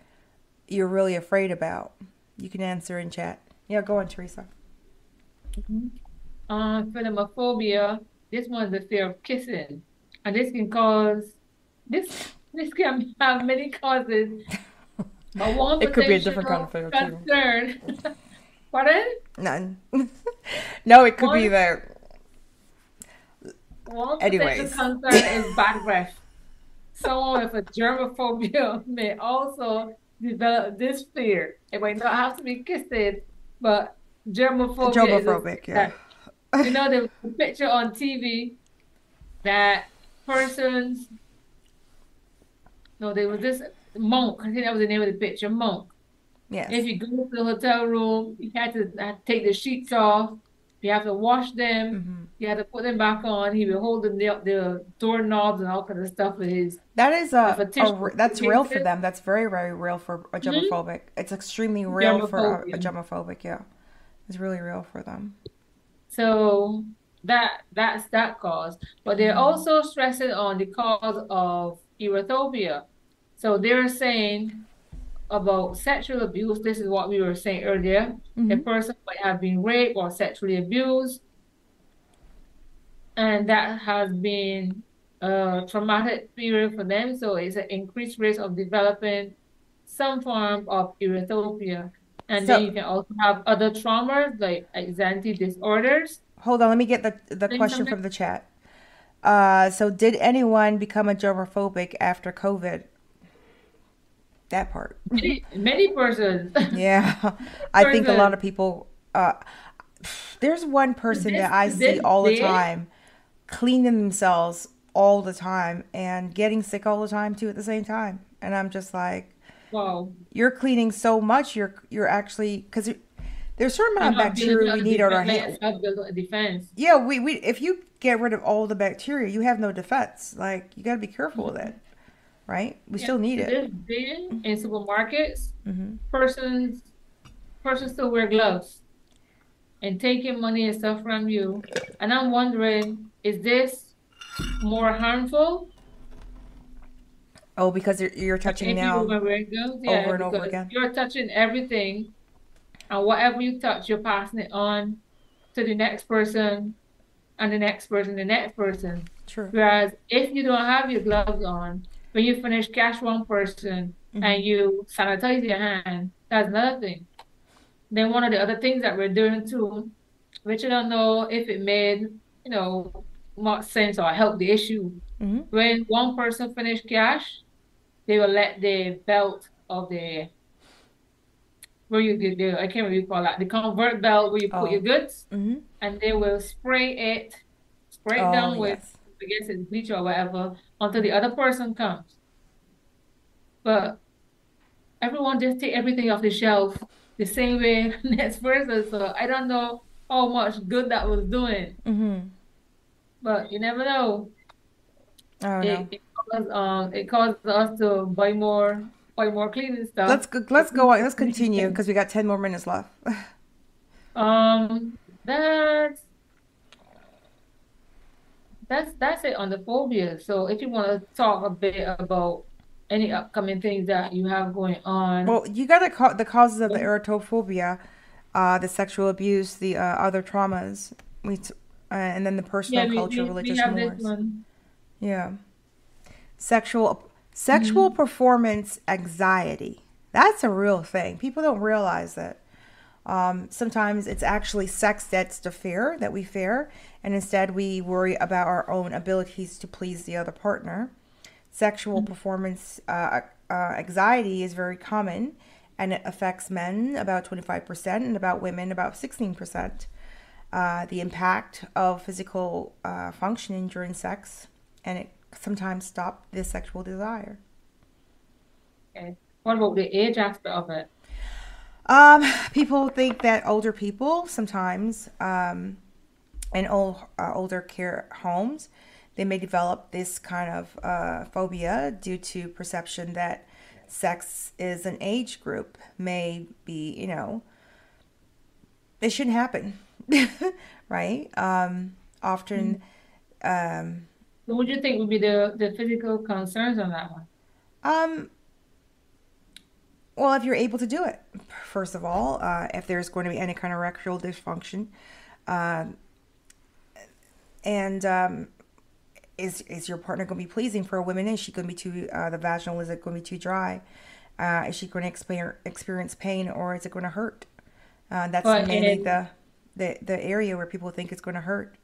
you're really afraid about? You can answer in chat. Yeah, go on, Teresa. uh, philemaphobia, this one is the fear of kissing. And this can cause, this this can have many causes. But one It could be a different kind of fear, potential too. concern. Pardon? None. no, it could be One- that. One Anyways. concern is bad breath. Someone with a germophobia may also develop this fear. It might not have to be kissing, but germophobia is a Germophobic, yeah. you know, there was a picture on TV that persons. No, there was this monk. I think that was the name of the picture, monk. Yes. If you go to the hotel room, you had to uh, take the sheets off. You have to wash them. Mm-hmm. You have to put them back on. He would hold the the doorknobs and all kind of stuff with his. That is a, a a tissue that's real for them. That's very very real for a germophobic. It's extremely real for a, a germophobic. Yeah, it's really real for them. So that that's that cause. But they're also stressing on the cause of erophobia. So they're saying about sexual abuse. This is what we were saying earlier. A person might have been raped or sexually abused, and that has been a traumatic period for them. So it's an increased risk of developing some form of erophobia. And So- then you can also have other traumas like anxiety disorders. Hold on, let me get the the question from the chat. Uh, so did anyone become a germophobic after COVID? That part. Many, many persons. Yeah, I think a lot of people. Uh, there's one person This- that I see this all the time, cleaning themselves all the time and getting sick all the time too at the same time, and I'm just like, Wow. you're cleaning so much, you're you're actually because there's a certain amount of You're not building bacteria we need on our hands. let yourself build a defense. Yeah, we, we if you get rid of all the bacteria, you have no defense. Like you got to be careful with it, right? We still need it. Bin in supermarkets, hmm persons persons still wear gloves and taking money and stuff from you. And I'm wondering, is this more harmful Oh, because you're, you're touching now. gloves? Yeah, over and over again. You're touching everything, and whatever you touch, you're passing it on to the next person, and the next person, the next person. True. Whereas if you don't have your gloves on, when you finish cash one person and you sanitize your hand, that's another thing. Then one of the other things that we're doing too, which I don't know if it made, you know, much sense or helped the issue. hmm When one person finished cash, they will let the belt of the where you get the I can't remember you call that, the convert belt where you put Oh. your goods hmm and they will spray it, spray it Oh, down with yes. I guess it's bleach or whatever until the other person comes. But everyone just take everything off the shelf the same way next person. So I don't know how much good that was doing, Mm-hmm. but you never know. I don't It know. it caused um it caused us to buy more buy more cleaning stuff. Let's go, let's go on. Let's continue because we got 10 more minutes left. Um, that's that's that's it on the phobia. So if you want to talk a bit about any upcoming things that you have going on, Well, you got to call the causes of the erotophobia, uh, the sexual abuse, the uh, other traumas, we t- uh, and then the yeah, personal we culture, we, we religious have this one. Yeah. Sexual sexual performance anxiety. That's a real thing. People don't realize that. Um, sometimes it's actually sex that's the fear that we fear, and instead we worry about our own abilities to please the other partner. Sexual performance uh, uh, anxiety is very common, and it affects men about 25% and about women about 16%. Uh, the impact of physical uh, functioning during sex, and it sometimes stop the sexual desire. Okay. What about the age aspect of it? Um, people think that older people sometimes, um, in old, uh, older care homes, they may develop this kind of uh, phobia due to perception that sex is an age group. May be, you know, it shouldn't happen, right? Um, often, um, What would you think would be the the physical concerns on that one? um, well, if you're able to do it, first of all, uh, if there's going to be any kind of erectile dysfunction, um, and um, is is your partner going to be pleasing for a woman? Is she going to be too uh, the vaginal? Is it going to be too dry? Uh, is she going to experience pain or is it going to hurt? Uh, that's But mainly in the, the the area where people think it's going to hurt.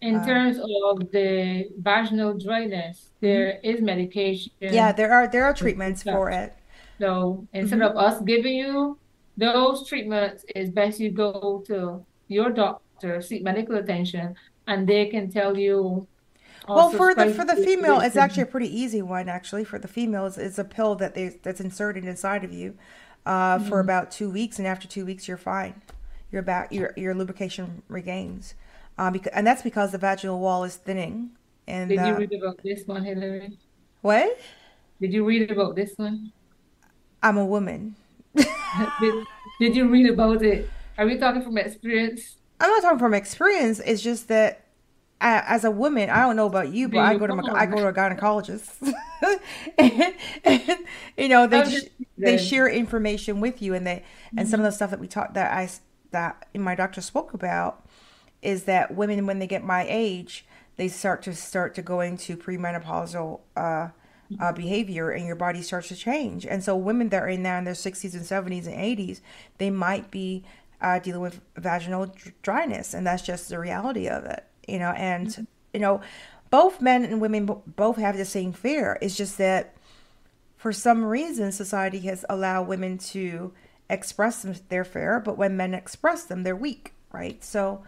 in terms of the vaginal dryness, there is medication. Yeah, there are there are treatments for it. So instead of us giving you those treatments, it's best you go to your doctor, seek medical attention, and they can tell you Well, for the for the female, it's actually a pretty easy one. Actually, for the females, it's a pill that they that's inserted inside of you uh, for about two weeks, and after two weeks, you're fine. Your back, your your lubrication regains, uh, because and that's because the vaginal wall is thinning. And Did you uh, read about this one, Hillary? what? Did you read about this one? I'm a woman. Did, did you read about it? Are we talking from experience? I'm not talking from experience. It's just that I, as a woman, I don't know about you, but I go to my, I go to a gynecologist, and, and, you know they sh- they share information with you, and they and some of the stuff that we talked that I that my doctor spoke about is that women when they get my age, they start to start to go into premenopausal uh, uh, behavior, and your body starts to change. And so women that are in now in their 60s and 70s and 80s, they might be uh, dealing with vaginal dryness, and that's just the reality of it, you know. And you know, both men and women both have the same fear. It's just that for some reason society has allowed women to express their fear, but when men express them, they're weak, right? So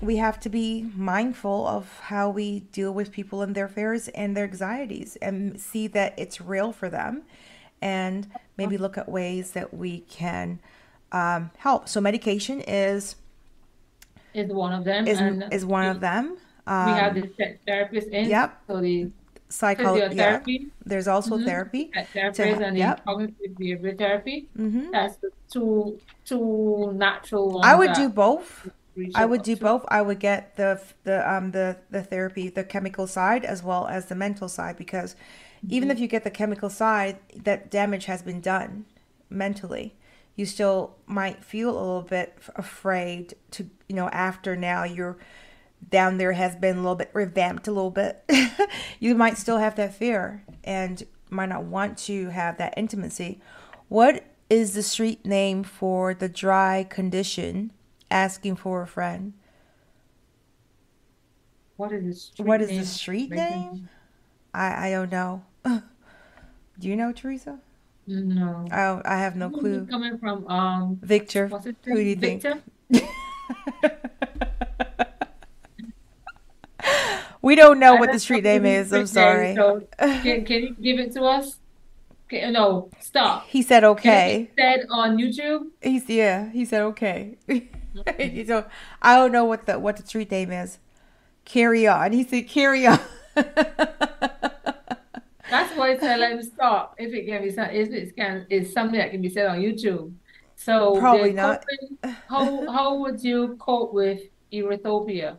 we have to be mindful of how we deal with people and their fears and their anxieties and see that it's real for them and maybe look at ways that we can um, help. So medication is Is one of them, is and is one of them. we have Um, the therapist in. yep. So the psycho yeah. There's also Mhm. therapy. sex To, therapist, and the yep. cognitive behavioral therapy. hmm That's the two two natural I would that do both. I would do both. I would get the the um the the therapy, the chemical side as well as the mental side because even if you get the chemical side, that damage has been done mentally. You still might feel a little bit afraid to, you know, after now you're down there has been a little bit revamped a little bit. you might still have that fear and might not want to have that intimacy. What is the street name for the dry condition asking for a friend? What is the street What is the name? street Right name? I, I don't know. Do you know, Teresa? No. I, I have no clue. coming from um Victor, what's his who do you think? Victor? we don't know I what the street name is. I'm street sorry. So can, can you give it to us? Okay, no, stop. He said okay. be said on YouTube? He's yeah. He said okay. so I don't know what the what the street name is. Carry on. He said carry on. That's why I let him stop. If it can be said, if it can, it's something that can be said on YouTube. So Probably not. coping- how how would you cope with erythropia?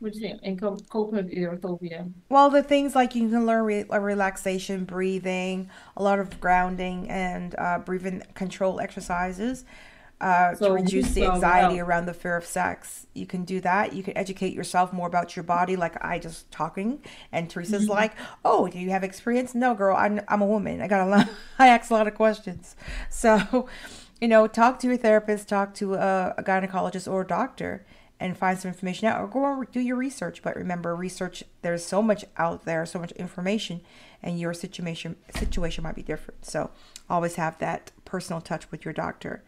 What do you think? And co- coping with erythropia? Well, the things like you can learn re- relaxation, breathing, a lot of grounding, and uh, breathing control exercises uh, to reduce the anxiety well. around the fear of sex. You can do that. You can educate yourself more about your body, like I just talking. And Teresa's like, "Oh, do you have experience?" No, girl. I'm I'm a woman. I got a lot. I ask a lot of questions. So, you know, talk to your therapist, talk to a, a gynecologist or a doctor, and find some information out, or go and do your research. But remember, research. There's so much out there, so much information, and your situation situation might be different. So, always have that personal touch with your doctor.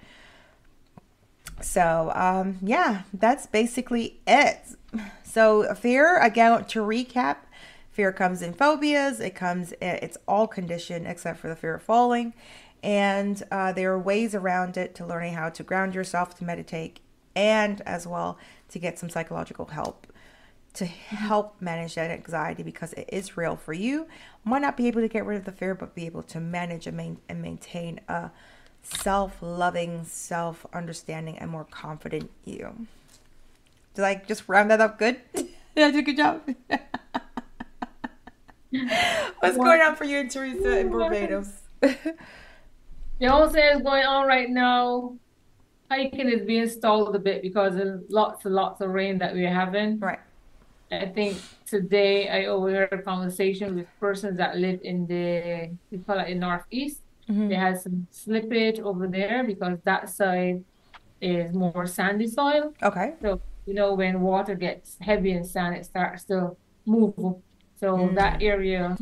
So, um, yeah, that's basically it. So, fear, again, to recap, fear comes in phobias. It comes, it's all conditioned except for the fear of falling. And uh, there are ways around it to learning how to ground yourself, to meditate, and as well to get some psychological help to help manage that anxiety because it is real for you. Might not be able to get rid of the fear, but be able to manage and, main, and maintain a self loving, self understanding, and more confident you. Did I just round that up good? Did I do a good job? What's going on for you and Teresa in Barbados? The only thing that's going on right now, hiking is being stalled a bit because of lots and lots of rain that we're having. right. I think today I overheard a conversation with persons that live in the, we call it the northeast. Mhm. They had some slippage over there because that side is more sandy soil. Okay. So, you know, when water gets heavy and sand, it starts to move. So Mm. that area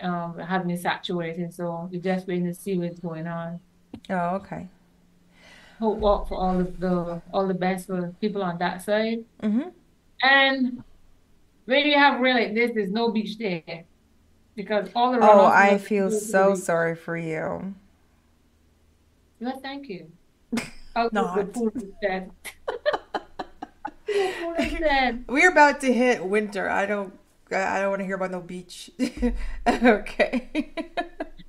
um had been saturated. So we're just waiting to see what's going on. Oh, okay. Hope out for all of the all the best for people on that side. Mm-hmm. And when you have rain like this, there's no beach there. Because all the Oh, I feel so sorry for you. Well, thank you. Oh, Not. pool is dead. Pool is dead. We're about to hit winter. I don't. I don't want to hear about no beach. okay.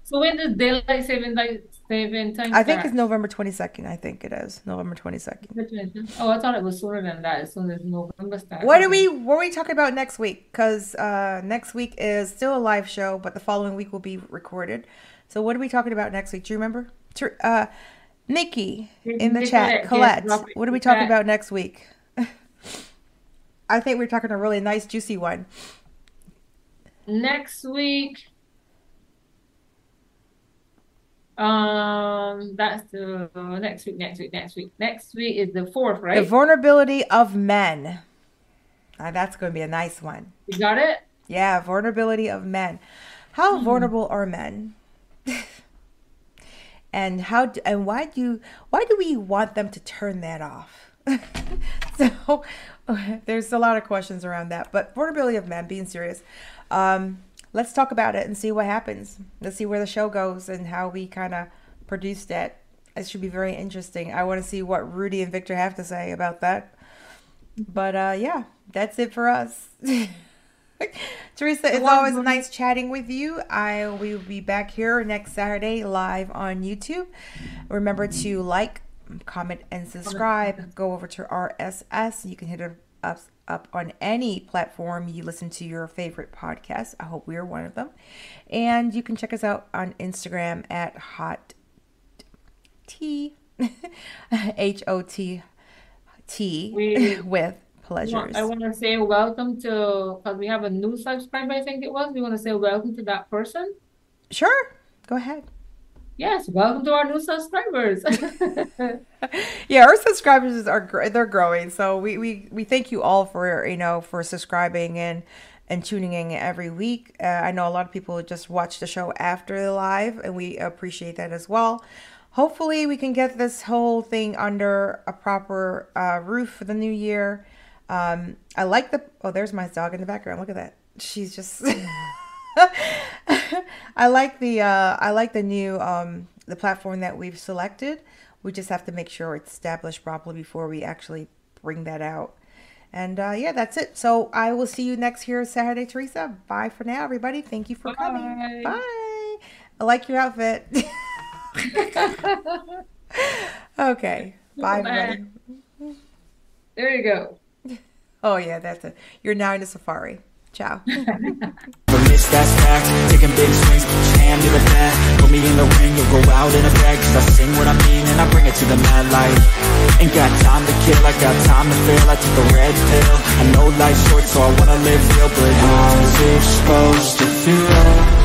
So when does daylight saving time saving time I think it's November twenty second. I think it is November twenty second. Oh, I thought it was sooner than that. As soon as November starts. What are we? What are we talking about next week? Because uh, next week is still a live show, but the following week will be recorded. So what are we talking about next week? Do you remember? Uh, Nikki in the Nicolette, chat, Colette. What are we talking about next week? I think we're talking a really nice, juicy one. Next week. Um, that's the next week, next week, next week. Next week is the fourth, right? The vulnerability of men. Now, that's going to be a nice one. You got it? Yeah, vulnerability of men. How vulnerable are men? and how do, and why do why do we want them to turn that off? so there's a lot of questions around that, but vulnerability of men, being serious. Um, let's talk about it and see what happens. Let's see where the show goes and how we kind of produce that. It should be very interesting. I want to see what Rudy and Victor have to say about that. But uh, yeah, that's it for us. Teresa, it's always nice chatting with you. I we will be back here next Saturday live on YouTube. Remember to like, comment, and subscribe. Go over to RSS. You can hit it up on any platform you listen to your favorite podcast. I hope we are one of them. And you can check us out on Instagram at hot T H O T T We- with pleasures. I want to say welcome to, because we have a new subscriber, I think it was. We want to say welcome to that person. Sure. Go ahead. Yes, welcome to our new subscribers. Yeah, our subscribers are they're growing. So we, we we thank you all for you know for subscribing and and tuning in every week. Uh, I know a lot of people just watch the show after the live, and we appreciate that as well. Hopefully, we can get this whole thing under a proper uh, roof for the new year. Um, I like the oh, there's my dog in the background. Look at that. She's just. I like the uh, I like the new um, the platform that we've selected. We just have to make sure it's established properly before we actually bring that out. And uh, yeah, that's it. So I will see you next here Saturday, Teresa. Bye for now, everybody. Thank you for coming. Bye. Bye. I like your outfit. okay. Bye, everybody. There you go. Oh yeah, that's it. You're now in a safari. Ciao. But miss that stack Taking big swings, your hand to the bat Put me in the ring, you'll go out in a bag Cause I sing what I mean and I bring it to the mad light. Ain't got time to kill, I got time to feel I took a red pill. I know life's short so I wanna live real But I was supposed to